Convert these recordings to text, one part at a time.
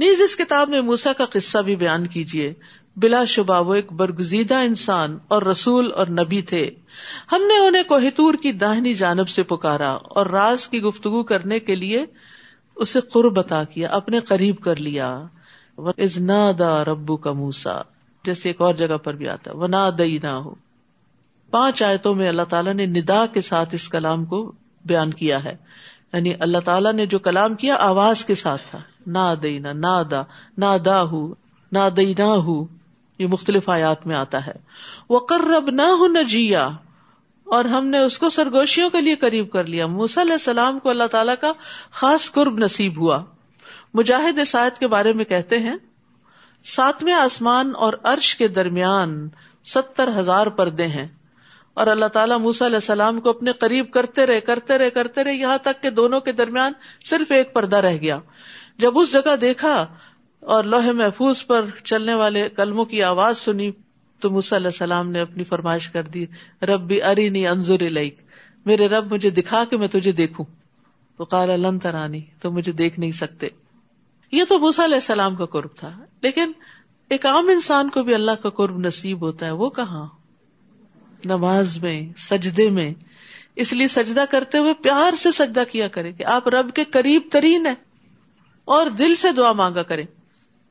نیز اس کتاب میں موسا کا قصہ بھی بیان کیجیے بلا شبہ وہ ایک برگزیدہ انسان اور رسول اور نبی تھے۔ ہم نے انہیں کوہتور کی داہنی جانب سے پکارا اور راز کی گفتگو کرنے کے لیے اسے قرب عطا کیا، اپنے قریب کر لیا۔ ازنا دا ربو کا موسا جیسے ایک اور جگہ پر بھی آتا وہ نہ دئی نہ ہو پانچ آیتوں میں اللہ تعالیٰ نے ندا کے ساتھ اس کلام کو بیان کیا ہے۔ یعنی اللہ تعالیٰ نے جو کلام کیا، آواز کے ساتھ تھا۔ نہ دینا نہ دا دا ہو نہ ہو یہ مختلف آیات میں آتا ہے۔ وہ کرب نہ ہو اور ہم نے اس کو سرگوشیوں کے لیے قریب کر لیا۔ علیہ السلام کو اللہ تعالیٰ کا خاص قرب نصیب ہوا۔ مجاہد آیت کے بارے میں کہتے ہیں، ساتویں آسمان اور عرش کے درمیان ستر ہزار پردے ہیں۔ اور اللہ تعالیٰ موسا علیہ السلام کو اپنے قریب کرتے رہے کرتے رہے کرتے رہے، یہاں تک کہ دونوں کے درمیان صرف ایک پردہ رہ گیا۔ جب اس جگہ دیکھا اور لوہے محفوظ پر چلنے والے کلموں کی آواز سنی تو موسا علیہ السلام نے اپنی فرمائش کر دی رب بھی اری نی انضر لائک میرے رب مجھے دکھا کہ میں تجھے دیکھوں۔ تو کالا لن ترانی تو مجھے دیکھ نہیں سکتے۔ یہ تو موسا علیہ السلام کا قرب تھا، لیکن ایک عام انسان کو بھی اللہ کا قرب نصیب ہوتا ہے، وہ کہاں؟ نماز میں، سجدے میں۔ اس لیے سجدہ کرتے ہوئے پیار سے سجدہ کیا کرے کہ آپ رب کے قریب ترین ہے اور دل سے دعا مانگا کرے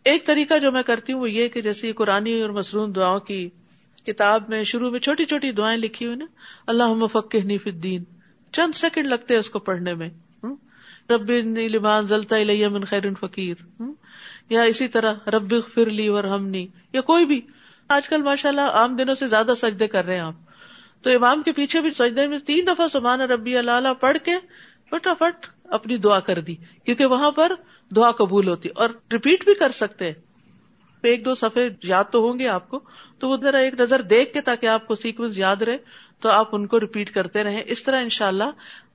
ایک طریقہ جو میں کرتی ہوں وہ یہ کہ جیسے قرآن اور مصنون دعاؤں کی کتاب میں شروع میں چھوٹی چھوٹی دعائیں لکھی ہوئی نا اللہ مفق نیف الدین۔ چند سیکنڈ لگتے ہیں اس کو پڑھنے میں۔ رب لبان زلتا من خیر فقیر۔ یا اسی طرح، رب فرلی اور ہمنی یا کوئی بھی۔ آج کل ماشاء اللہ عام دنوں سے زیادہ سجدے کر رہے ہیں آپ۔ تو امام کے پیچھے بھی سجدے میں تین دفعہ سبحان ربی اللہ پڑھ کے فٹافٹ اپنی دعا کر دی۔ کیونکہ وہاں پر دعا قبول ہوتی اور ریپیٹ بھی کر سکتے ایک دو صفحے یاد تو ہوں گے آپ کو، تو وہ ذرا ایک نظر دیکھ کے تاکہ آپ کو سیکوینس یاد رہے، تو آپ ان کو ریپیٹ کرتے رہے اس طرح ان شاء اللہ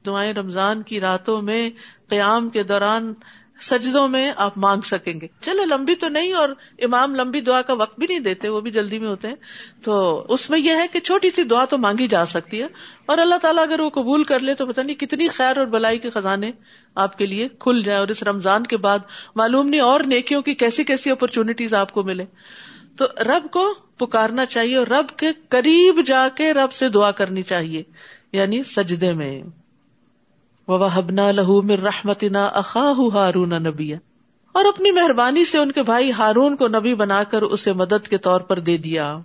دعائیں رمضان کی راتوں میں قیام کے دوران سجدوں میں آپ مانگ سکیں گے۔ چلے لمبی تو نہیں اور امام لمبی دعا کا وقت بھی نہیں دیتے، وہ بھی جلدی میں ہوتے ہیں۔ تو اس میں یہ ہے کہ چھوٹی سی دعا تو مانگی جا سکتی ہے اور اللہ تعالیٰ اگر وہ قبول کر لے تو پتہ نہیں کتنی خیر اور بلائی کے خزانے آپ کے لیے کھل جائے اور اس رمضان کے بعد معلوم نہیں اور نیکیوں کی کیسی کیسی اپرچونیٹیز آپ کو ملے تو رب کو پکارنا چاہیے اور رب کے قریب جا کے رب سے دعا کرنی چاہیے یعنی سجدے میں۔ وبنا لہو مر رحمتنا اخاہ ہارون نبی اور اپنی مہربانی سے ان کے بھائی ہارون کو نبی بنا کر اسے مدد کے طور پر دے دیا۔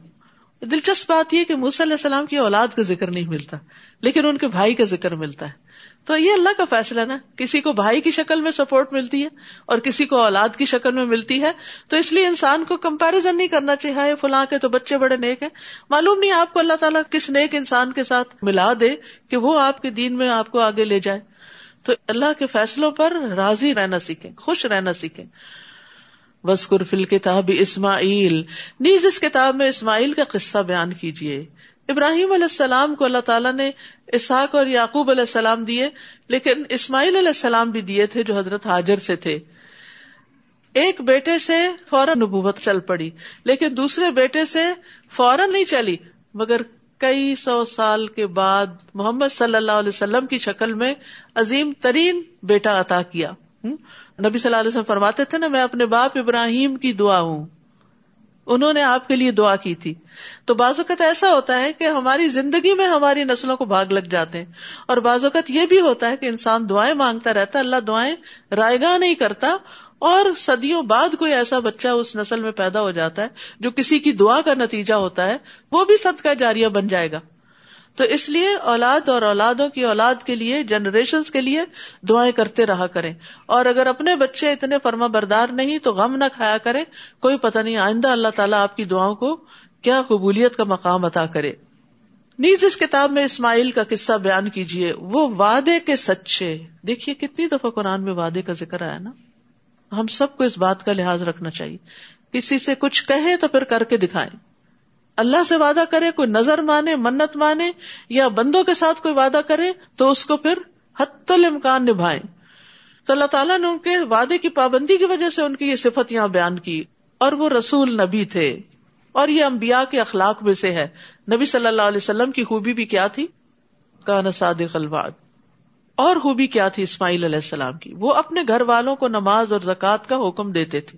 دلچسپ بات یہ کہ موسی علیہ السلام کی اولاد کا ذکر نہیں ملتا، لیکن ان کے بھائی کا ذکر ملتا ہے۔ تو یہ اللہ کا فیصلہ نا؟ کسی کو بھائی کی شکل میں سپورٹ ملتی ہے اور کسی کو اولاد کی شکل میں ملتی ہے، تو اس لیے انسان کو کمپیرزن نہیں کرنا چاہیے فلاں کے تو بچے بڑے نیک ہیں۔ معلوم نہیں آپ کو اللہ تعالیٰ کس نیک انسان کے ساتھ ملا دے کہ وہ آپ کے دین میں آپ کو آگے لے جائے۔ تو اللہ کے فیصلوں پر راضی رہنا سیکھیں، خوش رہنا سیکھیں۔ وسکر فل کتاب اسماعیل، نیز اس کتاب میں اسماعیل کا قصہ بیان کیجیے ابراہیم علیہ السلام کو اللہ تعالیٰ نے اسحاق اور یعقوب علیہ السلام دیے، لیکن اسماعیل علیہ السلام بھی دیے تھے جو حضرت حاجر سے تھے۔ ایک بیٹے سے فوراً نبوت چل پڑی، لیکن دوسرے بیٹے سے فوراً نہیں چلی۔ مگر کئی سو سال کے بعد محمد صلی اللہ علیہ وسلم کی شکل میں عظیم ترین بیٹا عطا کیا۔ نبی صلی اللہ علیہ وسلم فرماتے تھے نا، میں اپنے باپ ابراہیم کی دعا ہوں۔ انہوں نے آپ کے لیے دعا کی تھی۔ تو بعض اوقات ایسا ہوتا ہے کہ ہماری زندگی میں ہماری نسلوں کو بھاگ لگ جاتے ہیں اور بعض اوقات یہ بھی ہوتا ہے کہ انسان دعائیں مانگتا رہتا اللہ دعائیں رائے گاہ نہیں کرتا اور صدیوں بعد کوئی ایسا بچہ اس نسل میں پیدا ہو جاتا ہے جو کسی کی دعا کا نتیجہ ہوتا ہے، وہ بھی صدقہ کا جاریہ بن جائے گا۔ تو اس لیے اولاد اور اولادوں کی اولاد کے لیے جنریشن کے لیے دعائیں کرتے رہا کریں۔ اور اگر اپنے بچے اتنے فرما بردار نہیں تو غم نہ کھایا کرے کوئی پتہ نہیں آئندہ اللہ تعالیٰ آپ کی دعاؤں کو کیا قبولیت کا مقام عطا کرے۔ نیز اس کتاب میں اسماعیل کا قصہ بیان کیجیے وہ وعدے کے سچے۔ دیکھیے کتنی دفعہ قرآن میں وعدے کا ذکر آیا نا۔ ہم سب کو اس بات کا لحاظ رکھنا چاہیے۔ کسی سے کچھ کہے تو پھر کر کے دکھائیں۔ اللہ سے وعدہ کرے، کوئی نظر مانے، منت مانے یا بندوں کے ساتھ کوئی وعدہ کرے تو اس کو پھر حت الامکان نبھائے تو اللہ تعالیٰ نے ان کے وعدے کی پابندی کی وجہ سے ان کی یہ صفت یہاں بیان کی اور وہ رسول نبی تھے۔ اور یہ امبیا کے اخلاق میں سے ہے۔ نبی صلی اللہ علیہ وسلم کی خوبی بھی کیا تھی؟ کا نساد الواد اور خوبی کیا تھی اسماعیل علیہ السلام کی؟ وہ اپنے گھر والوں کو نماز اور زکوٰۃ کا حکم دیتے تھے۔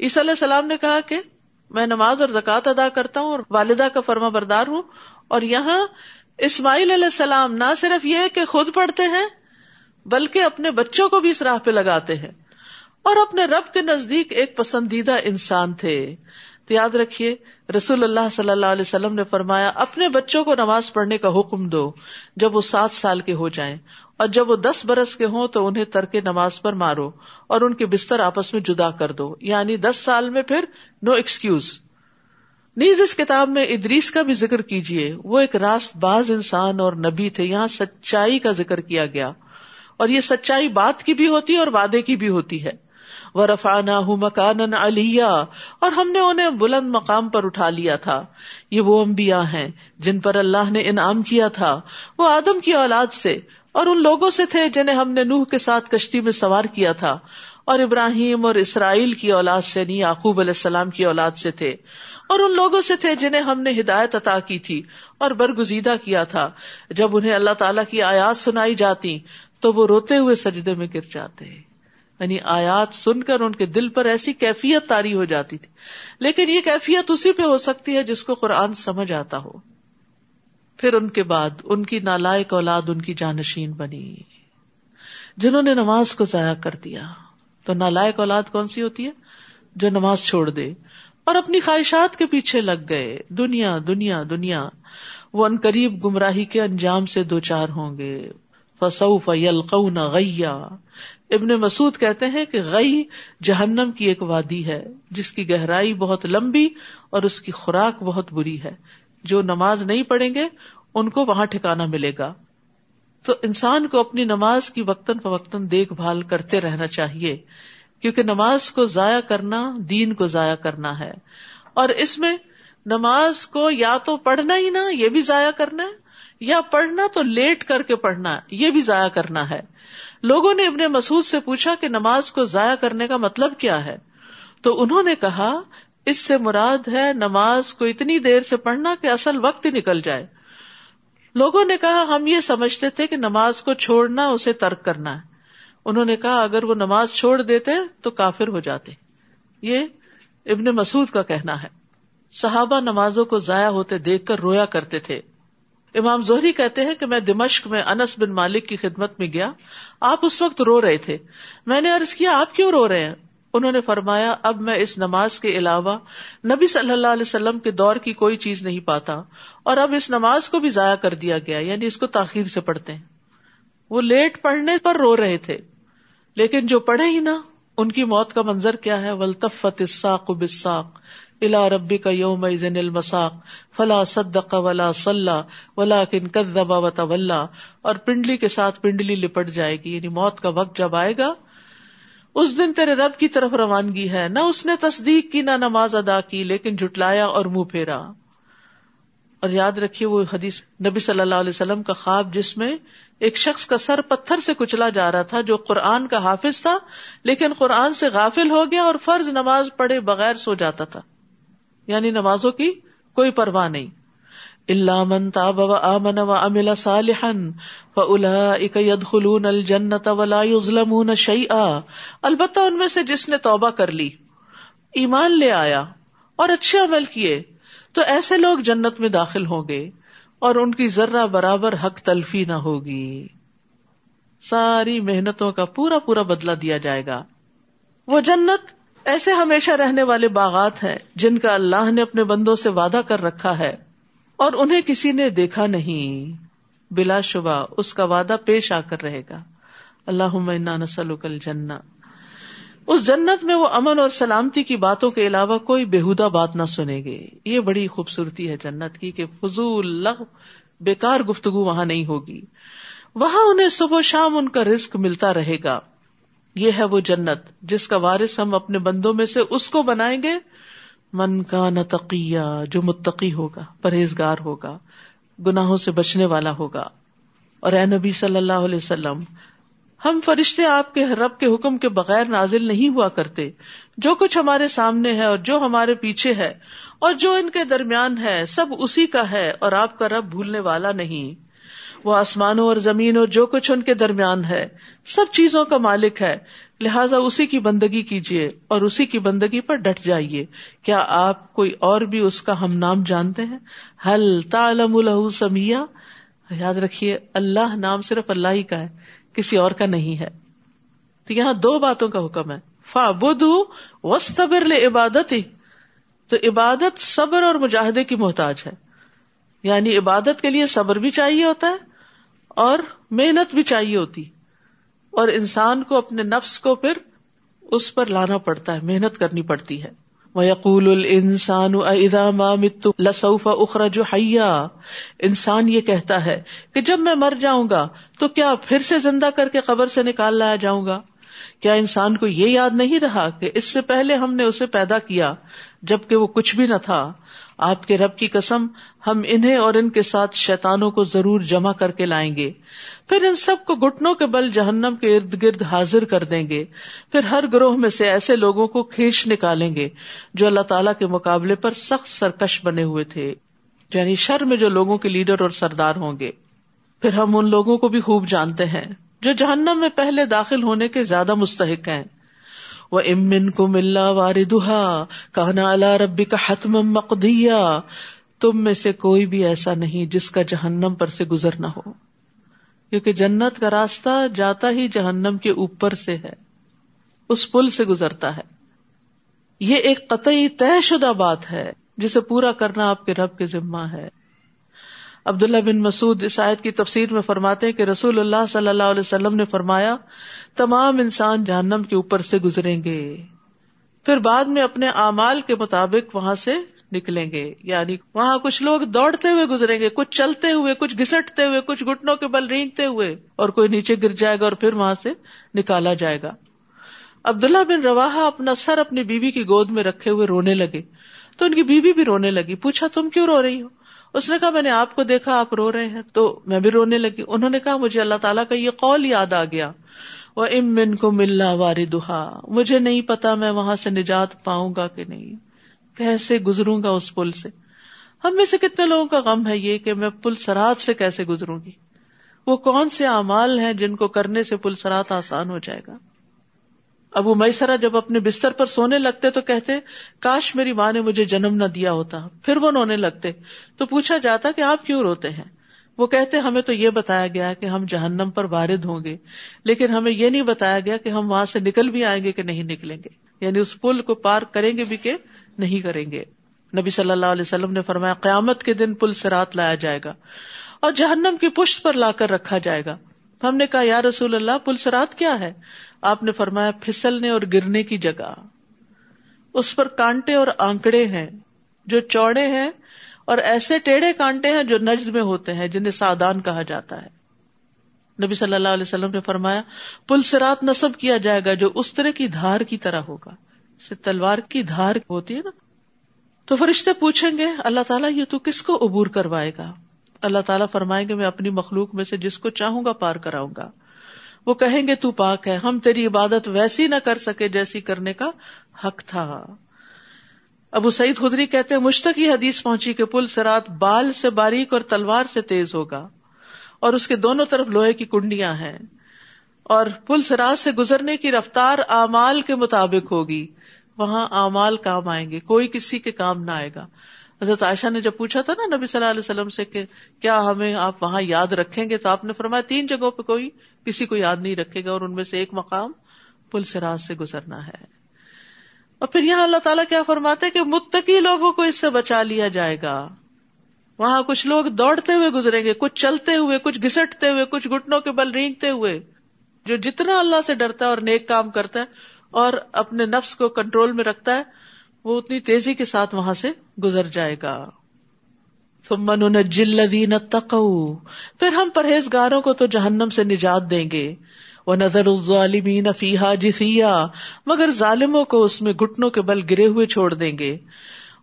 عیسی علیہ السلام نے کہا کہ میں نماز اور زکوٰۃ ادا کرتا ہوں اور والدہ کا فرما بردار ہوں اور یہاں اسماعیل علیہ السلام نہ صرف یہ کہ خود پڑھتے ہیں بلکہ اپنے بچوں کو بھی اس راہ پہ لگاتے ہیں اور اپنے رب کے نزدیک ایک پسندیدہ انسان تھے۔ تو یاد رکھیے، رسول اللہ صلی اللہ علیہ وسلم نے فرمایا، اپنے بچوں کو نماز پڑھنے کا حکم دو جب وہ سات سال کے ہو جائیں اور جب وہ دس برس کے ہوں تو انہیں ترک نماز پر مارو اور ان کے بستر آپس میں جدا کر دو۔ یعنی دس سال میں پھر نو ایکسکیوز نیز اس کتاب میں ادریس کا بھی ذکر کیجیے وہ ایک راست باز انسان اور نبی تھے۔ یہاں سچائی کا ذکر کیا گیا۔ اور یہ سچائی بات کی بھی ہوتی ہے اور وعدے کی بھی ہوتی ہے۔ وہ رفانہ مکان علیہ اور ہم نے انہیں بلند مقام پر اٹھا لیا تھا۔ یہ وہ انبیاء ہیں جن پر اللہ نے انعام کیا تھا۔ وہ آدم کی اولاد سے اور ان لوگوں سے تھے جنہیں ہم نے نوح کے ساتھ کشتی میں سوار کیا تھا۔ اور ابراہیم اور اسرائیل کی اولاد سے نہیں یعقوب علیہ السلام کی اولاد سے تھے۔ اور ان لوگوں سے تھے جنہیں ہم نے ہدایت عطا کی تھی اور برگزیدہ کیا تھا۔ جب انہیں اللہ تعالیٰ کی آیات سنائی جاتی تو وہ روتے ہوئے سجدے میں گر جاتے۔ یعنی آیات سن کر ان کے دل پر ایسی کیفیت تاری ہو جاتی تھی۔ لیکن یہ کیفیت اسی پہ ہو سکتی ہے جس کو قرآن سمجھ آتا ہو۔ پھر ان کے بعد ان کی نالائق اولاد ان کی جانشین بنی۔ جنہوں نے نماز کو ضائع کر دیا۔ تو نالائق اولاد کون سی ہوتی ہے؟ جو نماز چھوڑ دے اور اپنی خواہشات کے پیچھے لگ گئے۔ دنیا دنیا دنیا۔ وہ ان قریب گمراہی کے انجام سے دو چار ہوں گے۔ فصوف یلقون غیا۔ ابن مسعود کہتے ہیں کہ غی جہنم کی ایک وادی ہے، جس کی گہرائی بہت لمبی اور اس کی خوراک بہت بری ہے۔ جو نماز نہیں پڑھیں گے، ان کو وہاں ٹھکانا ملے گا۔ تو انسان کو اپنی نماز کی وقتاً فوقتاً دیکھ بھال کرتے رہنا چاہیے، کیونکہ نماز کو ضائع کرنا، دین کو ضائع کرنا ہے۔ اور اس میں نماز کو یا تو پڑھنا ہی نہ، یہ بھی ضائع کرنا ہے، یا پڑھنا تو لیٹ کر کے پڑھنا، یہ بھی ضائع کرنا ہے۔ لوگوں نے ابن مسعود سے پوچھا کہ نماز کو ضائع کرنے کا مطلب کیا ہے؟ تو انہوں نے کہا، اس سے مراد ہے نماز کو اتنی دیر سے پڑھنا کہ اصل وقت ہی نکل جائے۔ لوگوں نے کہا، ہم یہ سمجھتے تھے کہ نماز کو چھوڑنا، اسے ترک کرنا ہے۔ انہوں نے کہا، اگر وہ نماز چھوڑ دیتے تو کافر ہو جاتے۔ یہ ابن مسعود کا کہنا ہے۔ صحابہ نمازوں کو ضائع ہوتے دیکھ کر رویا کرتے تھے۔ امام زہری کہتے ہیں کہ میں دمشق میں انس بن مالک کی خدمت میں گیا۔ آپ اس وقت رو رہے تھے۔ میں نے عرض کیا، آپ کیوں رو رہے ہیں؟ انہوں نے فرمایا، اب میں اس نماز کے علاوہ نبی صلی اللہ علیہ وسلم کے دور کی کوئی چیز نہیں پاتا اور اب اس نماز کو بھی ضائع کر دیا گیا یعنی اس کو تاخیر سے پڑھتے ہیں۔ وہ لیٹ پڑھنے پر رو رہے تھے۔ لیکن جو پڑھے ہی نا ان کی موت کا منظر کیا ہے؟ ولطفت الساق بساق الا ربی کا یوم المساق، فلا صدق ولا صلى، ولكن كذب وتولى۔ اور پنڈلی کے ساتھ پنڈلی لپٹ جائے گی یعنی موت کا وقت جب آئے گا، اس دن تیرے رب کی طرف روانگی ہے۔ نہ اس نے تصدیق کی، نہ نماز ادا کی، لیکن جھٹلایا اور منہ پھیرا۔ اور یاد رکھیے وہ حدیث نبی صلی اللہ علیہ وسلم کا خواب، جس میں ایک شخص کا سر پتھر سے کچلا جا رہا تھا، جو قرآن کا حافظ تھا، لیکن قرآن سے غافل ہو گیا اور فرض نماز پڑھے بغیر سو جاتا تھا۔ یعنی نمازوں کی کوئی پرواہ نہیں۔ اللہ من تاب و آمن و امل صالحن فلون الجنت ولا يظلمون شيئا البتہ ان میں سے جس نے توبہ کر لی، ایمان لے آیا اور اچھے عمل کیے، تو ایسے لوگ جنت میں داخل ہوں گے اور ان کی ذرہ برابر حق تلفی نہ ہوگی۔ ساری محنتوں کا پورا پورا بدلہ دیا جائے گا۔ وہ جنت ایسے ہمیشہ رہنے والے باغات ہیں جن کا اللہ نے اپنے بندوں سے وعدہ کر رکھا ہے اور انہیں کسی نے دیکھا نہیں۔ بلا شبہ اس کا وعدہ پیش آ کر رہے گا۔ اللہ نسل کل جنا اس جنت میں وہ امن اور سلامتی کی باتوں کے علاوہ کوئی بےحدہ بات نہ سنے گے۔ یہ بڑی خوبصورتی ہے جنت کی کہ فضول لغ بیکار گفتگو وہاں نہیں ہوگی۔ وہاں انہیں صبح شام ان کا رزق ملتا رہے گا۔ یہ ہے وہ جنت، جس کا وارث ہم اپنے بندوں میں سے اس کو بنائیں گے۔ من کا نتقیہ جو متقی ہوگا، پرہیزگار ہوگا، گناہوں سے بچنے والا ہوگا۔ اور اے نبی صلی اللہ علیہ وسلم، ہم فرشتے آپ کے رب کے حکم کے بغیر نازل نہیں ہوا کرتے۔ جو کچھ ہمارے سامنے ہے اور جو ہمارے پیچھے ہے اور جو ان کے درمیان ہے، سب اسی کا ہے اور آپ کا رب بھولنے والا نہیں۔ وہ آسمانوں اور زمین اور جو کچھ ان کے درمیان ہے، سب چیزوں کا مالک ہے۔ لہٰذا اسی کی بندگی کیجیے اور اسی کی بندگی پر ڈٹ جائیے۔ کیا آپ کوئی اور بھی اس کا ہم نام جانتے ہیں؟ حل تعلم الح سمیا یاد رکھیے، اللہ نام صرف اللہ ہی کا ہے، کسی اور کا نہیں ہے۔ تو یہاں دو باتوں کا حکم ہے۔ فا بدھ وسطبر عبادت ہی تو عبادت صبر اور مجاہدے کی محتاج ہے۔ یعنی عبادت کے لیے صبر بھی چاہیے ہوتا ہے اور محنت بھی چاہیے ہوتی۔ اور انسان کو اپنے نفس کو پھر اس پر لانا پڑتا ہے، محنت کرنی پڑتی ہے۔ یقول السان لسوف اخرج حیا انسان یہ کہتا ہے کہ جب میں مر جاؤں گا تو کیا پھر سے زندہ کر کے قبر سے نکال لایا جاؤں گا؟ کیا انسان کو یہ یاد نہیں رہا کہ اس سے پہلے ہم نے اسے پیدا کیا جبکہ وہ کچھ بھی نہ تھا؟ آپ کے رب کی قسم، ہم انہیں اور ان کے ساتھ شیتانوں کو ضرور جمع کر کے لائیں گے۔ پھر ان سب کو گٹنوں کے بل جہنم کے ارد گرد حاضر کر دیں گے۔ پھر ہر گروہ میں سے ایسے لوگوں کو کھینچ نکالیں گے جو اللہ تعالی کے مقابلے پر سخت سرکش بنے ہوئے تھے۔ یعنی شر میں جو لوگوں کے لیڈر اور سردار ہوں گے۔ پھر ہم ان لوگوں کو بھی خوب جانتے ہیں جو جہنم میں پہلے داخل ہونے کے زیادہ مستحق ہیں۔ وہ امن کو ملا وار دہا کہنا اللہ ربی کا حتم مقدیا تم میں سے کوئی بھی ایسا نہیں جس کا جہنم پر سے گزر نہ ہو۔ کیونکہ جنت کا راستہ جاتا ہی جہنم کے اوپر سے ہے، اس پل سے گزرتا ہے۔ یہ ایک قطعی طے شدہ بات ہے جسے پورا کرنا آپ کے رب کے ذمہ ہے۔ عبداللہ بن مسعود اس آیت کی تفسیر میں فرماتے کہ رسول اللہ صلی اللہ علیہ وسلم نے فرمایا، تمام انسان جہنم کے اوپر سے گزریں گے۔ پھر بعد میں اپنے اعمال کے مطابق وہاں سے نکلیں گے۔ یعنی وہاں کچھ لوگ دوڑتے ہوئے گزریں گے، کچھ چلتے ہوئے، کچھ گھسٹتے ہوئے، کچھ گٹنوں کے بل رینگتے ہوئے، اور کوئی نیچے گر جائے گا اور پھر وہاں سے نکالا جائے گا۔ عبداللہ بن روا اپنا سر اپنی بیوی کی گود میں رکھے ہوئے رونے لگے۔ تو ان کی بیوی بھی رونے لگی، پوچھا، تم کیوں رو رہی ہو؟ اس نے کہا، میں نے آپ کو دیکھا، آپ رو رہے ہیں۔ تو میں بھی رونے لگی۔ انہوں نے کہا، مجھے اللہ تعالیٰ کا یہ قول یاد آ گیا۔ وہ امن کو ملا واری دہا مجھے نہیں پتا میں وہاں سے نجات پاؤں گا کہ نہیں۔ کیسے گزروں گا اس پل سے؟ ہم میں سے کتنے لوگوں کا غم ہے یہ کہ میں پل سرات سے کیسے گزروں گی؟ وہ کون سے اعمال ہیں جن کو کرنے سے پل سرات آسان ہو جائے گا؟ ابو میسرا جب اپنے بستر پر سونے لگتے تو کہتے، کاش میری ماں نے مجھے جنم نہ دیا ہوتا۔ پھر وہ رونے لگتے۔ تو پوچھا جاتا کہ آپ کیوں روتے ہیں؟ وہ کہتے، ہمیں تو یہ بتایا گیا کہ ہم جہنم پر وارد ہوں گے۔ لیکن ہمیں یہ نہیں بتایا گیا کہ ہم وہاں سے نکل بھی آئیں گے کہ نہیں نکلیں گے۔ یعنی اس پل کو پار کریں گے بھی کہ نہیں کریں گے۔ نبی صلی اللہ علیہ وسلم نے فرمایا، قیامت کے دن پل سے رات لایا جائے گا اور جہنم کی پشت پر لا کر رکھا جائے گا۔ ہم نے کہا، یا رسول اللہ، پل سرات کیا ہے؟ آپ نے فرمایا پھسلنے اور گرنے کی جگہ۔ اس پر کانٹے اور آنکڑے ہیں جو چوڑے ہیں اور ایسے ٹیڑھے کانٹے ہیں جو نجد میں ہوتے ہیں جنہیں سادان کہا جاتا ہے۔ نبی صلی اللہ علیہ وسلم نے فرمایا، پل سرات نصب کیا جائے گا جو اس طرح کی دھار کی طرح ہوگا۔ تلوار کی دھار ہوتی ہے نا۔ تو فرشتے پوچھیں گے، اللہ تعالیٰ یہ تو کس کو عبور کروائے گا؟ اللہ تعالیٰ فرمائیں گے، میں اپنی مخلوق میں سے جس کو چاہوں گا پار کراؤں گا۔ وہ کہیں گے تو پاک ہے، ہم تیری عبادت ویسی نہ کر سکے جیسی کرنے کا حق تھا۔ ابو سعید خدری کہتے مشتق یہ حدیث پہنچی کہ پل سرات بال سے باریک اور تلوار سے تیز ہوگا اور اس کے دونوں طرف لوہے کی کنڈیاں ہیں اور پل سرات سے گزرنے کی رفتار اعمال کے مطابق ہوگی۔ وہاں اعمال کام آئیں گے، کوئی کسی کے کام نہ آئے گا۔ حضرت عائشہ نے جب پوچھا تھا نا نبی صلی اللہ علیہ وسلم سے کہ کیا ہمیں آپ وہاں یاد رکھیں گے، تو آپ نے فرمایا تین جگہوں پہ کوئی کسی کو یاد نہیں رکھے گا اور ان میں سے ایک مقام پل سے راز سے گزرنا ہے۔ اور پھر یہاں اللہ تعالیٰ کیا فرماتے کہ متقی لوگوں کو اس سے بچا لیا جائے گا۔ وہاں کچھ لوگ دوڑتے ہوئے گزریں گے، کچھ چلتے ہوئے، کچھ گھسٹتے ہوئے، کچھ گٹنوں کے بل رینگتے ہوئے۔ جو جتنا اللہ سے ڈرتا ہے اور نیک کام کرتا ہے اور اپنے نفس کو کنٹرول میں رکھتا ہے، وہ اتنی تیزی کے ساتھ وہاں سے گزر جائے گا۔ پھر ہم پرہیزگاروں کو تو جہنم سے نجات دیں گے۔ وہ نظر الظالمین فیحا جسیا مگر ظالموں کو اس میں گٹنوں کے بل گرے ہوئے چھوڑ دیں گے۔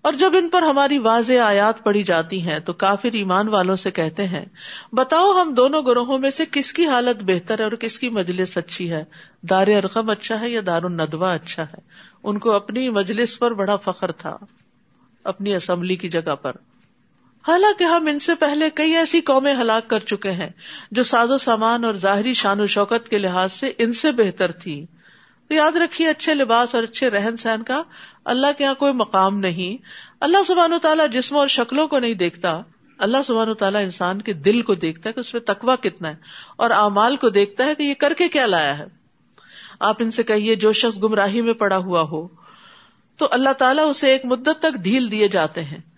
اور جب ان پر ہماری واضح آیات پڑی جاتی ہیں تو کافر ایمان والوں سے کہتے ہیں، بتاؤ ہم دونوں گروہوں میں سے کس کی حالت بہتر ہے اور کس کی مجلس اچھی ہے؟ دار ارقم اچھا ہے یا دار الندوا اچھا ہے؟ ان کو اپنی مجلس پر بڑا فخر تھا، اپنی اسمبلی کی جگہ پر۔ حالانکہ ہم ان سے پہلے کئی ایسی قومیں ہلاک کر چکے ہیں جو ساز و سامان اور ظاہری شان و شوکت کے لحاظ سے ان سے بہتر تھی۔ تو یاد رکھیے اچھے لباس اور اچھے رہن سہن کا اللہ کے یہاں کوئی مقام نہیں۔ اللہ سبحان و تعالیٰ جسموں اور شکلوں کو نہیں دیکھتا۔ اللہ سبحان و تعالیٰ انسان کے دل کو دیکھتا ہے کہ اس میں تقوا کتنا ہے اور اعمال کو دیکھتا ہے کہ یہ کر کے کیا لایا ہے۔ آپ ان سے کہیے جو شخص گمراہی میں پڑا ہوا ہو۔ تو اللہ تعالیٰ اسے ایک مدت تک ڈھیل دیے جاتے ہیں۔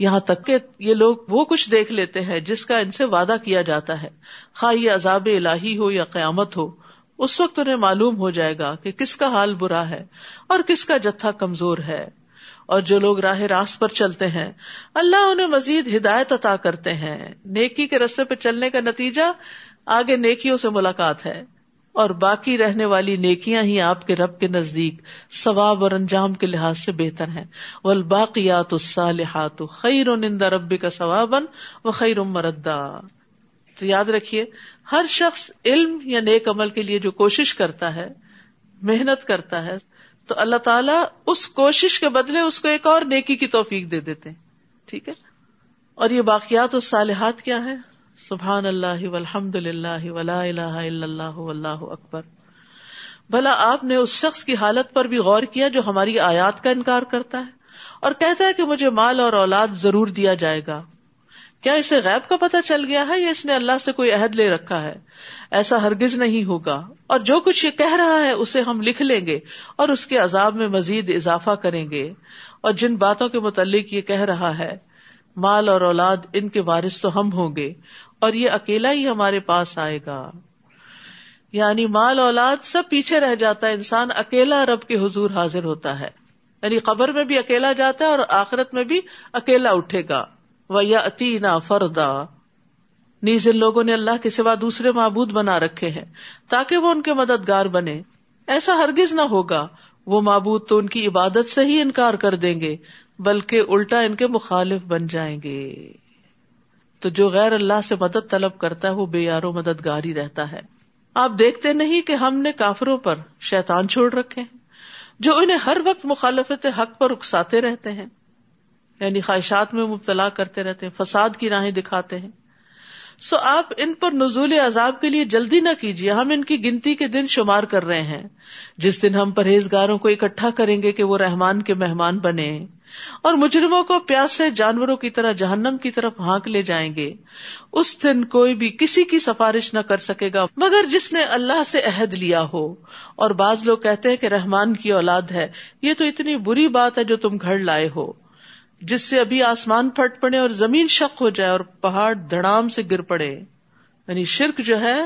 یہاں تک کہ یہ لوگ وہ کچھ دیکھ لیتے ہیں جس کا ان سے وعدہ کیا جاتا ہے۔ خواہ یہ عذاب الہی ہو یا قیامت ہو، اس وقت انہیں معلوم ہو جائے گا کہ کس کا حال برا ہے اور کس کا جتھا کمزور ہے۔ اور جو لوگ راہ راست پر چلتے ہیں، اللہ انہیں مزید ہدایت عطا کرتے ہیں۔ نیکی کے رستے پہ چلنے کا نتیجہ آگے نیکیوں سے ملاقات ہے۔ اور باقی رہنے والی نیکیاں ہی آپ کے رب کے نزدیک ثواب اور انجام کے لحاظ سے بہتر ہیں۔ وہ الباقیات الصالحات، خیر نندا رب کا ثوابن و خیر مردا۔ تو یاد رکھیے، ہر شخص علم یا نیک عمل کے لیے جو کوشش کرتا ہے، محنت کرتا ہے، تو اللہ تعالیٰ اس کوشش کے بدلے اس کو ایک اور نیکی کی توفیق دے دیتے ٹھیک ہے؟ اور یہ باقیات الصالحات کیا ہے سبحان اللہ والحمد للہ ولا الہ الا اللہ واللہ اکبر۔ بھلا آپ نے اس شخص کی حالت پر بھی غور کیا جو ہماری آیات کا انکار کرتا ہے؟ اور کہتا ہے کہ مجھے مال اور اولاد ضرور دیا جائے گا۔ کیا اسے غیب کا پتہ چل گیا ہے یا اس نے اللہ سے کوئی عہد لے رکھا ہے؟ ایسا ہرگز نہیں ہوگا۔ اور جو کچھ یہ کہہ رہا ہے اسے ہم لکھ لیں گے اور اس کے عذاب میں مزید اضافہ کریں گے۔ اور جن باتوں کے متعلق یہ کہہ رہا ہے، مال اور اولاد ان کے وارث تو ہم ہوں گے۔ اور یہ اکیلا ہی ہمارے پاس آئے گا۔ یعنی مال اولاد سب پیچھے رہ جاتا ہے۔ انسان اکیلا رب کے حضور حاضر ہوتا ہے۔ یعنی قبر میں بھی اکیلا جاتا ہے اور آخرت میں بھی اکیلا اٹھے گا۔ وہ یا اطینا فردا۔ نیز ان لوگوں نے اللہ کے سوا دوسرے معبود بنا رکھے ہیں تاکہ وہ ان کے مددگار بنے۔ ایسا ہرگز نہ ہوگا۔ وہ معبود تو ان کی عبادت سے ہی انکار کر دیں گے، بلکہ الٹا ان کے مخالف بن جائیں گے۔ تو جو غیر اللہ سے مدد طلب کرتا ہے وہ بے یارو مددگار ہی رہتا ہے۔ آپ دیکھتے نہیں کہ ہم نے کافروں پر شیطان چھوڑ رکھے ہیں، جو انہیں ہر وقت مخالفت حق پر اکساتے رہتے ہیں۔ یعنی خواہشات میں مبتلا کرتے رہتے ہیں، فساد کی راہیں دکھاتے ہیں۔ سو آپ ان پر نزول عذاب کے لیے جلدی نہ کیجیے، ہم ان کی گنتی کے دن شمار کر رہے ہیں۔ جس دن ہم پرہیزگاروں کو اکٹھا کریں گے کہ وہ رحمان کے مہمان بنے اور مجرموں کو پیاس سے جانوروں کی طرح جہنم کی طرف ہانک لے جائیں گے۔ اس دن کوئی بھی کسی کی سفارش نہ کر سکے گا، مگر جس نے اللہ سے عہد لیا ہو۔ اور بعض لوگ کہتے ہیں کہ رحمان کی اولاد ہے۔ یہ تو اتنی بری بات ہے جو تم گھر لائے ہو۔ جس سے ابھی آسمان پھٹ پڑے اور زمین شک ہو جائے اور پہاڑ دھڑام سے گر پڑے۔ یعنی شرک جو ہے،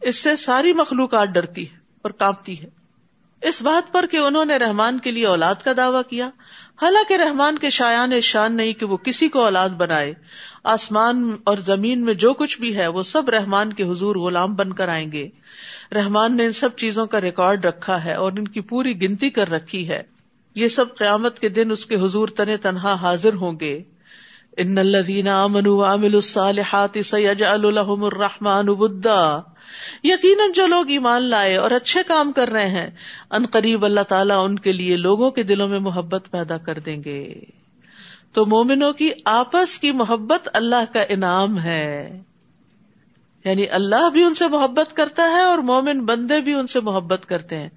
اس سے ساری مخلوقات ڈرتی ہے اور کانپتی ہے۔ اس بات پر کہ انہوں نے رحمان کے لیے اولاد کا دعویٰ کیا حالانکہ رحمان کے شایان شان نہیں کہ وہ کسی کو اولاد بنائے۔ آسمان اور زمین میں جو کچھ بھی ہے، وہ سب رحمان کے حضور غلام بن کر آئیں گے۔ رحمان نے ان سب چیزوں کا ریکارڈ رکھا ہے اور ان کی پوری گنتی کر رکھی ہے۔ یہ سب قیامت کے دن اس کے حضور تن تنہا حاضر ہوں گے۔ ان الذين امنوا وعملوا الصالحات سيجعل لهم الرحمن ودا یقیناً جو لوگ ایمان لائے اور اچھے کام کر رہے ہیں، ان قریب اللہ تعالیٰ ان کے لیے لوگوں کے دلوں میں محبت پیدا کر دیں گے۔ تو مومنوں کی آپس کی محبت اللہ کا انعام ہے۔ یعنی اللہ بھی ان سے محبت کرتا ہے اور مومن بندے بھی ان سے محبت کرتے ہیں۔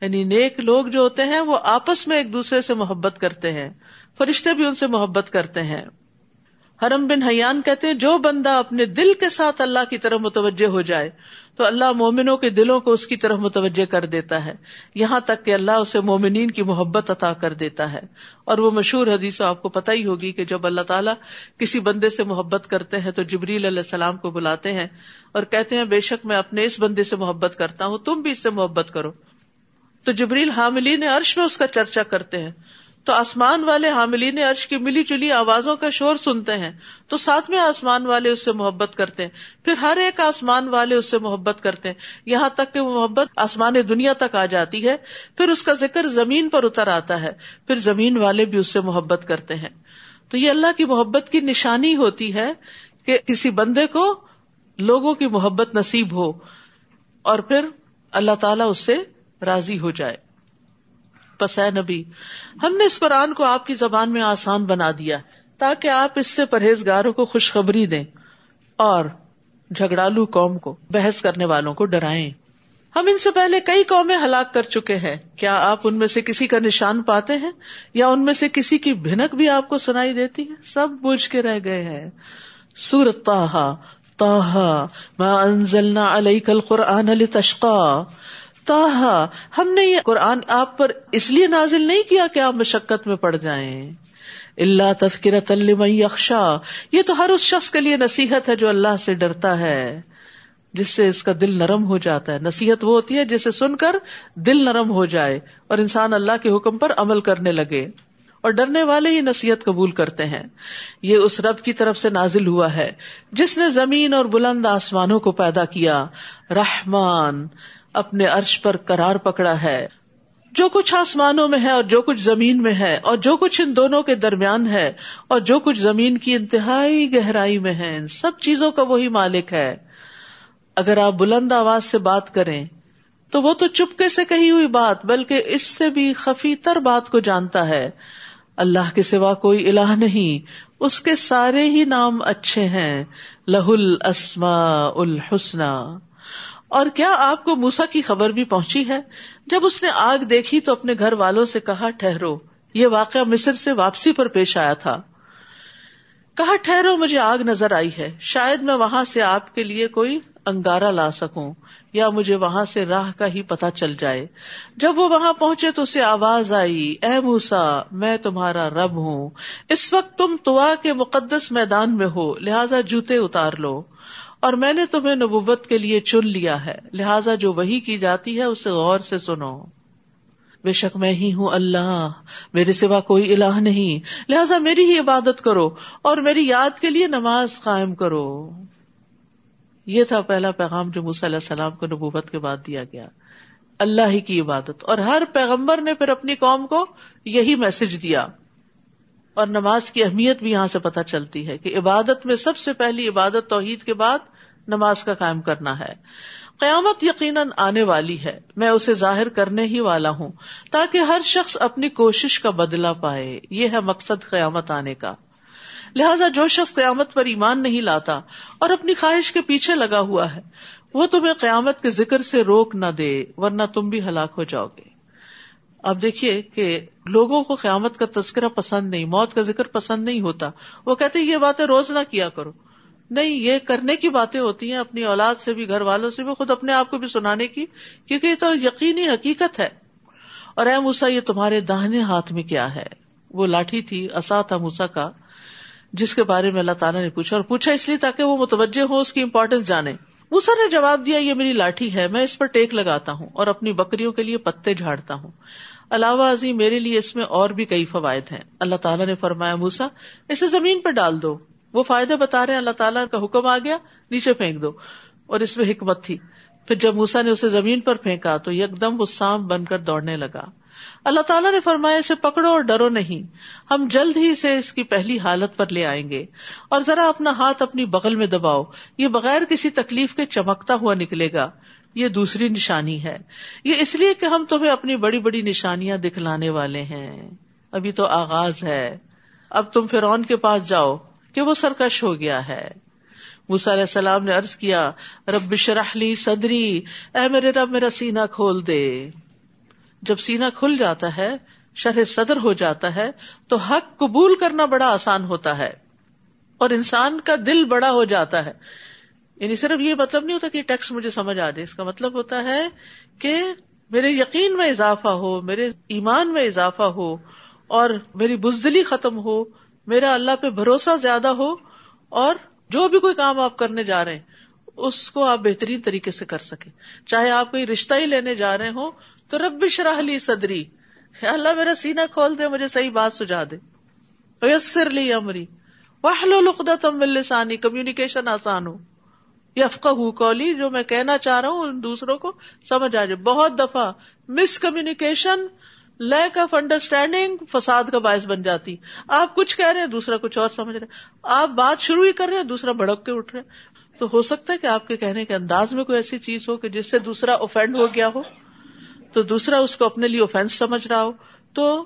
یعنی نیک لوگ جو ہوتے ہیں وہ آپس میں ایک دوسرے سے محبت کرتے ہیں، فرشتے بھی ان سے محبت کرتے ہیں۔ حرم بن حیان کہتے ہیں، جو بندہ اپنے دل کے ساتھ اللہ کی طرف متوجہ ہو جائے تو اللہ مومنوں کے دلوں کو اس کی طرف متوجہ کر دیتا ہے۔ یہاں تک کہ اللہ اسے مومنین کی محبت عطا کر دیتا ہے۔ اور وہ مشہور حدیث آپ کو پتہ ہی ہوگی کہ جب اللہ تعالیٰ کسی بندے سے محبت کرتے ہیں تو جبریل علیہ السلام کو بلاتے ہیں اور کہتے ہیں، بے شک میں اپنے اس بندے سے محبت کرتا ہوں، تم بھی اس سے محبت کرو۔ تو جبریل حاملین عرش میں اس کا چرچا کرتے ہیں۔ تو آسمان والے حاملین عرش کی ملی جلی آوازوں کا شور سنتے ہیں تو ساتھ میں آسمان والے اس سے محبت کرتے ہیں پھر ہر ایک آسمان والے اس سے محبت کرتے ہیں یہاں تک کہ وہ محبت آسمان دنیا تک آ جاتی ہے پھر اس کا ذکر زمین پر اتر آتا ہے پھر زمین والے بھی اس سے محبت کرتے ہیں تو یہ اللہ کی محبت کی نشانی ہوتی ہے کہ کسی بندے کو لوگوں کی محبت نصیب ہو اور پھر اللہ تعالیٰ اس سے راضی ہو جائے۔ پس اے نبی، ہم نے اس قرآن کو آپ کی زبان میں آسان بنا دیا تاکہ آپ اس سے پرہیزگاروں کو خوشخبری دیں اور جھگڑالو قوم کو، بحث کرنے والوں کو ڈرائیں۔ ہم ان سے پہلے کئی قومیں ہلاک کر چکے ہیں۔ کیا آپ ان میں سے کسی کا نشان پاتے ہیں؟ یا ان میں سے کسی کی بھنک بھی آپ کو سنائی دیتی ہے؟ سب بوجھ کے رہ گئے ہیں۔ سورت تاہا تاہا ما انزلنا علیک القرآن لتشقا تاہا ہم نے یہ قرآن آپ پر اس لیے نازل نہیں کیا کہ آپ مشقت میں پڑ جائیں۔ اللہ تذکرت لمن یہ تو ہر اس شخص کے لیے نصیحت ہے جو اللہ سے ڈرتا ہے، جس سے اس کا دل نرم ہو جاتا ہے۔ نصیحت وہ ہوتی ہے جسے سن کر دل نرم ہو جائے اور انسان اللہ کے حکم پر عمل کرنے لگے۔ اور ڈرنے والے ہی نصیحت قبول کرتے ہیں۔ یہ اس رب کی طرف سے نازل ہوا ہے، جس نے زمین اور بلند آسمانوں کو پیدا کیا۔ رحمان۔ اپنے عرش پر کرار پکڑا ہے۔ جو کچھ آسمانوں میں ہے اور جو کچھ زمین میں ہے اور جو کچھ ان دونوں کے درمیان ہے اور جو کچھ زمین کی انتہائی گہرائی میں ہے، ان سب چیزوں کا وہی مالک ہے۔ اگر آپ بلند آواز سے بات کریں، تو وہ تو چپکے سے کہی ہوئی بات، بلکہ اس سے بھی خفی تر بات کو جانتا ہے۔ اللہ کے سوا کوئی الہ نہیں، اس کے سارے ہی نام اچھے ہیں۔ لہ السما الحسن اور کیا آپ کو موسا کی خبر بھی پہنچی ہے؟ جب اس نے آگ دیکھی تو اپنے گھر والوں سے کہا، ٹھہرو۔ یہ واقعہ مصر سے واپسی پر پیش آیا تھا۔ کہا، ٹھہرو، مجھے آگ نظر آئی ہے۔ شاید میں وہاں سے آپ کے لیے کوئی انگارا لا سکوں، یا مجھے وہاں سے راہ کا ہی پتا چل جائے۔ جب وہ وہاں پہنچے تو اسے آواز آئی، اے موسا میں تمہارا رب ہوں۔ اس وقت تم توا کے مقدس میدان میں ہو، لہذا جوتے اتار لو۔ اور میں نے تمہیں نبوت کے لیے چن لیا ہے، لہذا جو وہی کی جاتی ہے اسے غور سے سنو۔ بے شک میں ہی ہوں اللہ، میرے سوا کوئی الہ نہیں۔ لہذا میری ہی عبادت کرو اور میری یاد کے لیے نماز قائم کرو۔ یہ تھا پہلا پیغام جو موسی علیہ السلام کو نبوت کے بعد دیا گیا۔ اللہ ہی کی عبادت۔ اور ہر پیغمبر نے پھر اپنی قوم کو یہی میسج دیا۔ اور نماز کی اہمیت بھی یہاں سے پتہ چلتی ہے کہ عبادت میں سب سے پہلی عبادت توحید کے بعد نماز کا قائم کرنا ہے۔ قیامت یقیناً آنے والی ہے۔ میں اسے ظاہر کرنے ہی والا ہوں تاکہ ہر شخص اپنی کوشش کا بدلا پائے۔ یہ ہے مقصد قیامت آنے کا۔ لہٰذا جو شخص قیامت پر ایمان نہیں لاتا اور اپنی خواہش کے پیچھے لگا ہوا ہے، وہ تمہیں قیامت کے ذکر سے روک نہ دے، ورنہ تم بھی ہلاک ہو جاؤ گے۔ اب دیکھیے کہ لوگوں کو قیامت کا تذکرہ پسند نہیں، موت کا ذکر پسند نہیں ہوتا۔ وہ کہتے یہ باتیں روز نہ کیا کرو۔ نہیں، یہ کرنے کی باتیں ہوتی ہیں اپنی اولاد سے بھی، گھر والوں سے بھی، خود اپنے آپ کو بھی سنانے کی، کیونکہ یہ تو یقینی حقیقت ہے۔ اور اے موسا یہ تمہارے داہنے ہاتھ میں کیا ہے؟ وہ لاٹھی تھی اصا تھا موسا کا، جس کے بارے میں اللہ تعالیٰ نے پوچھا اور پوچھا اس لیے تاکہ وہ متوجہ ہو اس کی امپورٹینس جانے۔ موسا نے جواب دیا، یہ میری لاٹھی ہے، میں اس پر ٹیک لگاتا ہوں اور اپنی بکریوں کے لیے پتے جھاڑتا ہوں۔ علاوہ ازی میرے لیے اس میں اور بھی کئی فوائد ہیں۔ اللہ تعالیٰ نے فرمایا موسا اسے زمین پر ڈال دو۔ وہ فائدے بتا رہے ہیں، اللہ تعالیٰ کا حکم آ گیا، نیچے پھینک دو۔ اور اس میں حکمت تھی۔ پھر جب موسا نے اسے زمین پر پھینکا تو یک دم وہ سام بن کر دوڑنے لگا۔ اللہ تعالیٰ نے فرمایا، اسے پکڑو اور ڈرو نہیں۔ ہم جلد ہی اسے اس کی پہلی حالت پر لے آئیں گے۔ اور ذرا اپنا ہاتھ اپنی بغل میں دباؤ۔ یہ بغیر کسی تکلیف کے چمکتا ہوا نکلے گا۔ یہ دوسری نشانی ہے۔ یہ اس لیے کہ ہم تمہیں اپنی بڑی بڑی نشانیاں دکھلانے والے ہیں۔ ابھی تو آغاز ہے۔ اب تم فرون کے پاس جاؤ کہ وہ سرکش ہو گیا ہے۔ علیہ السلام نے ارض کیا، رب شرحلی صدری۔ اے میرے رب، میرا سینا کھول دے۔ جب سینا کھل جاتا ہے، شرح صدر ہو جاتا ہے، تو حق قبول کرنا بڑا آسان ہوتا ہے۔ اور انسان کا دل بڑا ہو جاتا ہے۔ یعنی صرف یہ مطلب نہیں ہوتا کہ ٹیکس مجھے سمجھ آ جائے۔ اس کا مطلب ہوتا ہے کہ میرے یقین میں اضافہ ہو، میرے ایمان میں اضافہ ہو، اور میری بزدلی ختم ہو، میرا اللہ پہ بھروسہ زیادہ ہو، اور جو بھی کوئی کام آپ کرنے جا رہے ہیں، اس کو آپ بہترین طریقے سے کر سکیں۔ چاہے آپ کوئی رشتہ ہی لینے جا رہے ہوں تو رب شرح لی صدری۔ اللہ میرا سینا کھول دے، مجھے صحیح بات سجا دے۔ یسر لی امری۔ تم لسانی، کمیونیکیشن آسان ہو۔ یفقہ ہوں کولی جو میں کہنا چاہ رہا ہوں، ان دوسروں کو سمجھ آ جائے۔ بہت دفعہ miscommunication lack of understanding فساد کا باعث بن جاتی۔ آپ کچھ کہہ رہے ہیں، دوسرا کچھ اور سمجھ رہے آپ بات شروع ہی کر رہے ہیں، دوسرا بھڑک کے اٹھ رہے ہیں۔ تو ہو سکتا ہے کہ آپ کے کہنے کے انداز میں کوئی ایسی چیز ہو کہ جس سے دوسرا اوفینڈ ہو گیا ہو۔ تو دوسرا اس کو اپنے لیے اوفینس سمجھ رہا ہو، تو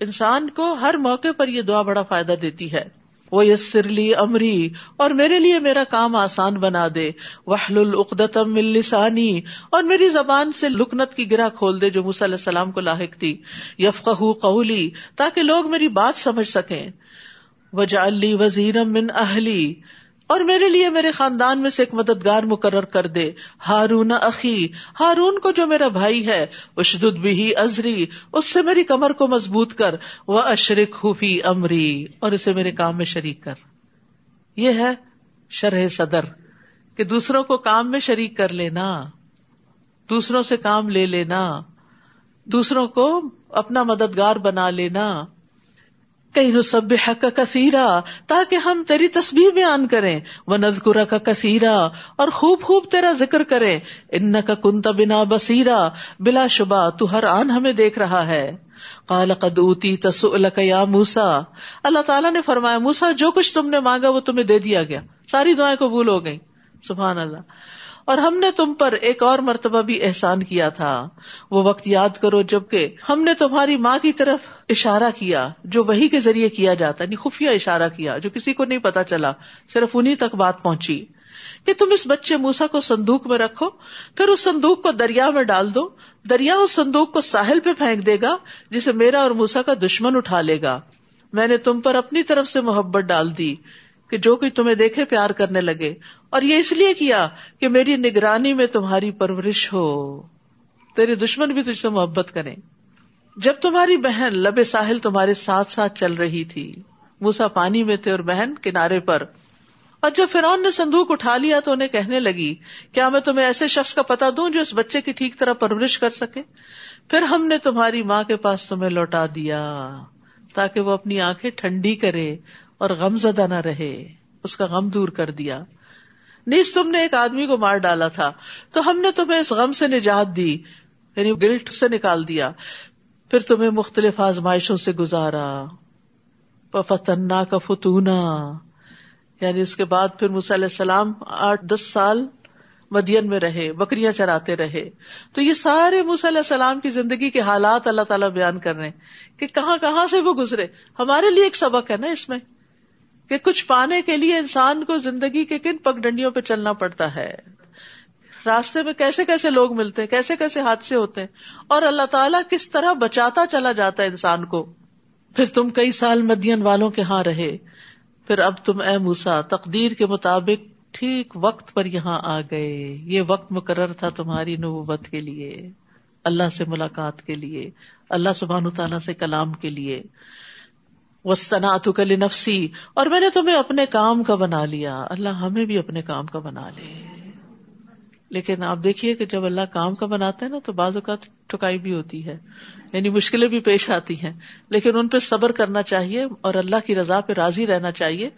انسان کو ہر موقع پر یہ دعا بڑا فائدہ دیتی ہے۔ وہ یسرلی امری اور میرے لیے میرا کام آسان بنا دے۔ وحل العقدم السانی اور میری زبان سے لکنت کی گرا کھول دے جو علیہ السلام کو لاحق تھی۔ یفقہ قولی، تاکہ لوگ میری بات سمجھ سکیں۔ وجا علی وزیرم من اہلی اور میرے لیے میرے خاندان میں سے ایک مددگار مقرر کر دے۔ ہارون اخی، ہارون کو جو میرا بھائی ہے اشد بھی ازری، اس سے میری کمر کو مضبوط کر۔ وہ اشرک خوفی امری اور اسے میرے کام میں شریک کر۔ یہ ہے شرح صدر، کہ دوسروں کو کام میں شریک کر لینا، دوسروں سے کام لے لینا، دوسروں کو اپنا مددگار بنا لینا۔ کئی نصب حق کا کثیرا تاکہ ہم تیری تصویر بیان کریں۔ وہ نزگرا کا کثیرا اور خوب خوب تیرا ذکر کریں۔ ان کا کنتا بنا بسیرا بلا شبہ تو ہر آن ہمیں دیکھ رہا ہے۔ کال قدوتی تسو یا موسا اللہ تعالیٰ نے فرمایا موسا جو کچھ تم نے مانگا وہ تمہیں دے دیا گیا۔ ساری دعائیں قبول ہو گئی سبحان اللہ۔ اور ہم نے تم پر ایک اور مرتبہ بھی احسان کیا تھا۔ وہ وقت یاد کرو جبکہ ہم نے تمہاری ماں کی طرف اشارہ کیا، جو وہی کے ذریعے کیا جاتا یعنی خفیہ اشارہ کیا، جو کسی کو نہیں پتا چلا، صرف انہیں تک بات پہنچی کہ تم اس بچے موسا کو صندوق میں رکھو، پھر اس صندوق کو دریا میں ڈال دو، دریا اس صندوق کو ساحل پہ پھینک دے گا، جسے میرا اور موسا کا دشمن اٹھا لے گا۔ میں نے تم پر اپنی طرف سے محبت ڈال دی کہ جو کوئی تمہیں دیکھے پیار کرنے لگے۔ اور یہ اس لیے کیا کہ میری نگرانی میں تمہاری پرورش ہو۔ تیرے دشمن بھی تجھ سے محبت کریں۔ جب تمہاری بہن لبے ساحل تمہارے ساتھ ساتھ چل رہی تھی موسا پانی میں تھے اور بہن کنارے پر۔ اور جب فرون نے صندوق اٹھا لیا تو انہیں کہنے لگی، کیا میں تمہیں ایسے شخص کا پتا دوں جو اس بچے کی ٹھیک طرح پرورش کر سکے؟ پھر ہم نے تمہاری ماں کے پاس تمہیں لوٹا دیا تاکہ وہ اپنی آنکھیں ٹھنڈی کرے اور غم زدہ نہ رہے، اس کا غم دور کر دیا۔ نیز تم نے ایک آدمی کو مار ڈالا تھا، تو ہم نے تمہیں اس غم سے نجات دی یعنی گلٹ سے نکال دیا۔ پھر تمہیں مختلف آزمائشوں سے گزارا۔ فتنا کا فتونا۔ یعنی اس کے بعد پھر مس علیہ السلام آٹھ دس سال مدین میں رہے، بکریاں چراتے رہے۔ تو یہ سارے علیہ السلام کی زندگی کے حالات اللہ تعالیٰ بیان کر رہے ہیں کہ کہاں کہاں سے وہ گزرے۔ ہمارے لیے ایک سبق ہے نا اس میں۔ کہ کچھ پانے کے لیے انسان کو زندگی کے کن پگ ڈنڈیوں پہ چلنا پڑتا ہے؟ راستے میں کیسے کیسے لوگ ملتے ہیں؟ کیسے کیسے حادثے ہوتے ہیں؟ اور اللہ تعالیٰ کس طرح بچاتا چلا جاتا ہے انسان کو؟ پھر تم کئی سال مدین والوں کے ہاں رہے، پھر اب تم اے موسا تقدیر کے مطابق ٹھیک وقت پر یہاں آ گئے۔ یہ وقت مقرر تھا تمہاری نبوت کے لیے، اللہ سے ملاقات کے لیے، اللہ سبحان تعالیٰ سے کلام کے لیے۔ وسطنا کل نفسی اور میں نے تمہیں اپنے کام کا بنا لیا۔ اللہ ہمیں بھی اپنے کام کا بنا لے۔ لیکن آپ دیکھیے کہ جب اللہ کام کا بناتا ہے نا تو بعض اوقات ٹھکائی بھی ہوتی ہے یعنی مشکلیں بھی پیش آتی ہیں۔ لیکن ان پہ صبر کرنا چاہیے اور اللہ کی رضا پہ راضی رہنا چاہیے۔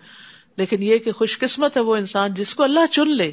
لیکن یہ کہ خوش قسمت ہے وہ انسان جس کو اللہ چن لے۔